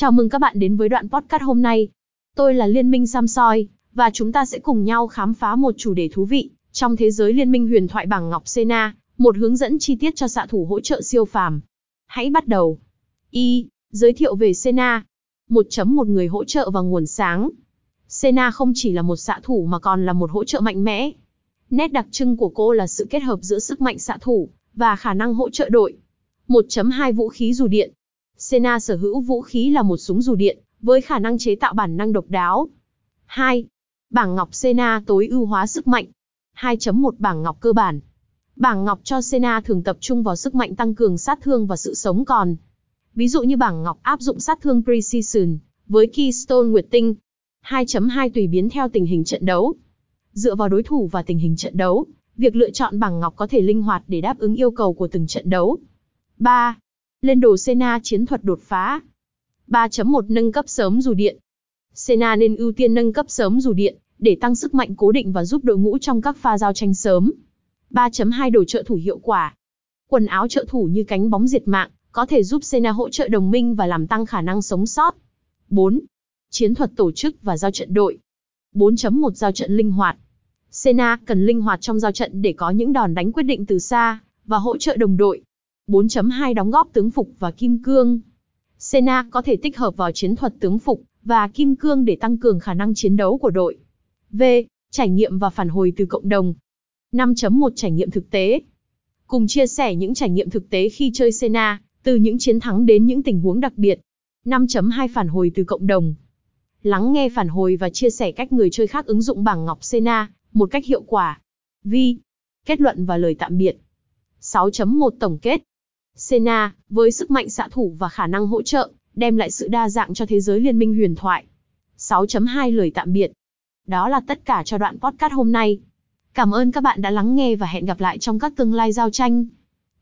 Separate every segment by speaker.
Speaker 1: Chào mừng các bạn đến với đoạn podcast hôm nay. Tôi là Liên minh Samsoi, và chúng ta sẽ cùng nhau khám phá một chủ đề thú vị trong thế giới Liên minh huyền thoại bằng ngọc Sena, một hướng dẫn chi tiết cho xạ thủ hỗ trợ siêu phàm. Hãy bắt đầu. Y. Giới thiệu về Sena. 1.1 người hỗ trợ và nguồn sáng. Sena không chỉ là một xạ thủ mà còn là một hỗ trợ mạnh mẽ. Nét đặc trưng của cô là sự kết hợp giữa sức mạnh xạ thủ và khả năng hỗ trợ đội. 1.2 Vũ khí dù điện. Sena sở hữu vũ khí là một súng dù điện, với khả năng chế tạo bản năng độc đáo. 2. Bảng ngọc Sena tối ưu hóa sức mạnh. 2.1 Bảng ngọc cơ bản. Bảng ngọc cho Sena thường tập trung vào sức mạnh tăng cường sát thương và sự sống còn. Ví dụ như bảng ngọc áp dụng sát thương Precision, với Keystone Nguyệt Tinh. 2.2 Tùy biến theo tình hình trận đấu. Dựa vào đối thủ và tình hình trận đấu, việc lựa chọn bảng ngọc có thể linh hoạt để đáp ứng yêu cầu của từng trận đấu. 3. Lên đồ Sena chiến thuật đột phá. 3.1 Nâng cấp sớm dù điện. Sena nên ưu tiên nâng cấp sớm dù điện, để tăng sức mạnh cố định và giúp đội ngũ trong các pha giao tranh sớm. 3.2 Đồ trợ thủ hiệu quả. Quần áo trợ thủ như cánh bóng diệt mạng, có thể giúp Sena hỗ trợ đồng minh và làm tăng khả năng sống sót. 4. Chiến thuật tổ chức và giao trận đội. 4.1 Giao trận linh hoạt. Sena cần linh hoạt trong giao trận để có những đòn đánh quyết định từ xa, và hỗ trợ đồng đội. 4.2 Đóng góp tướng phục và kim cương. Sena có thể tích hợp vào chiến thuật tướng phục và kim cương để tăng cường khả năng chiến đấu của đội. V. Trải nghiệm và phản hồi từ cộng đồng. 5.1 Trải nghiệm thực tế. Cùng chia sẻ những trải nghiệm thực tế khi chơi Sena, từ những chiến thắng đến những tình huống đặc biệt. 5.2 Phản hồi từ cộng đồng. Lắng nghe phản hồi và chia sẻ cách người chơi khác ứng dụng bảng ngọc Sena một cách hiệu quả. Vi. Kết luận và lời tạm biệt. 6.1 Tổng kết. Sena, với sức mạnh xạ thủ và khả năng hỗ trợ, đem lại sự đa dạng cho thế giới liên minh huyền thoại. 6.2 Lời tạm biệt. Đó là tất cả cho đoạn podcast hôm nay. Cảm ơn các bạn đã lắng nghe và hẹn gặp lại trong các tương lai giao tranh.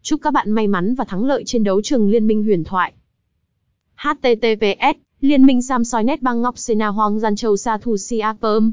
Speaker 1: Chúc các bạn may mắn và thắng lợi trên đấu trường liên minh huyền thoại. HTTPS Liên minh Samsoi Net Bang Ngọc Sena Hoang Gian Châu Sa Thu Si Apom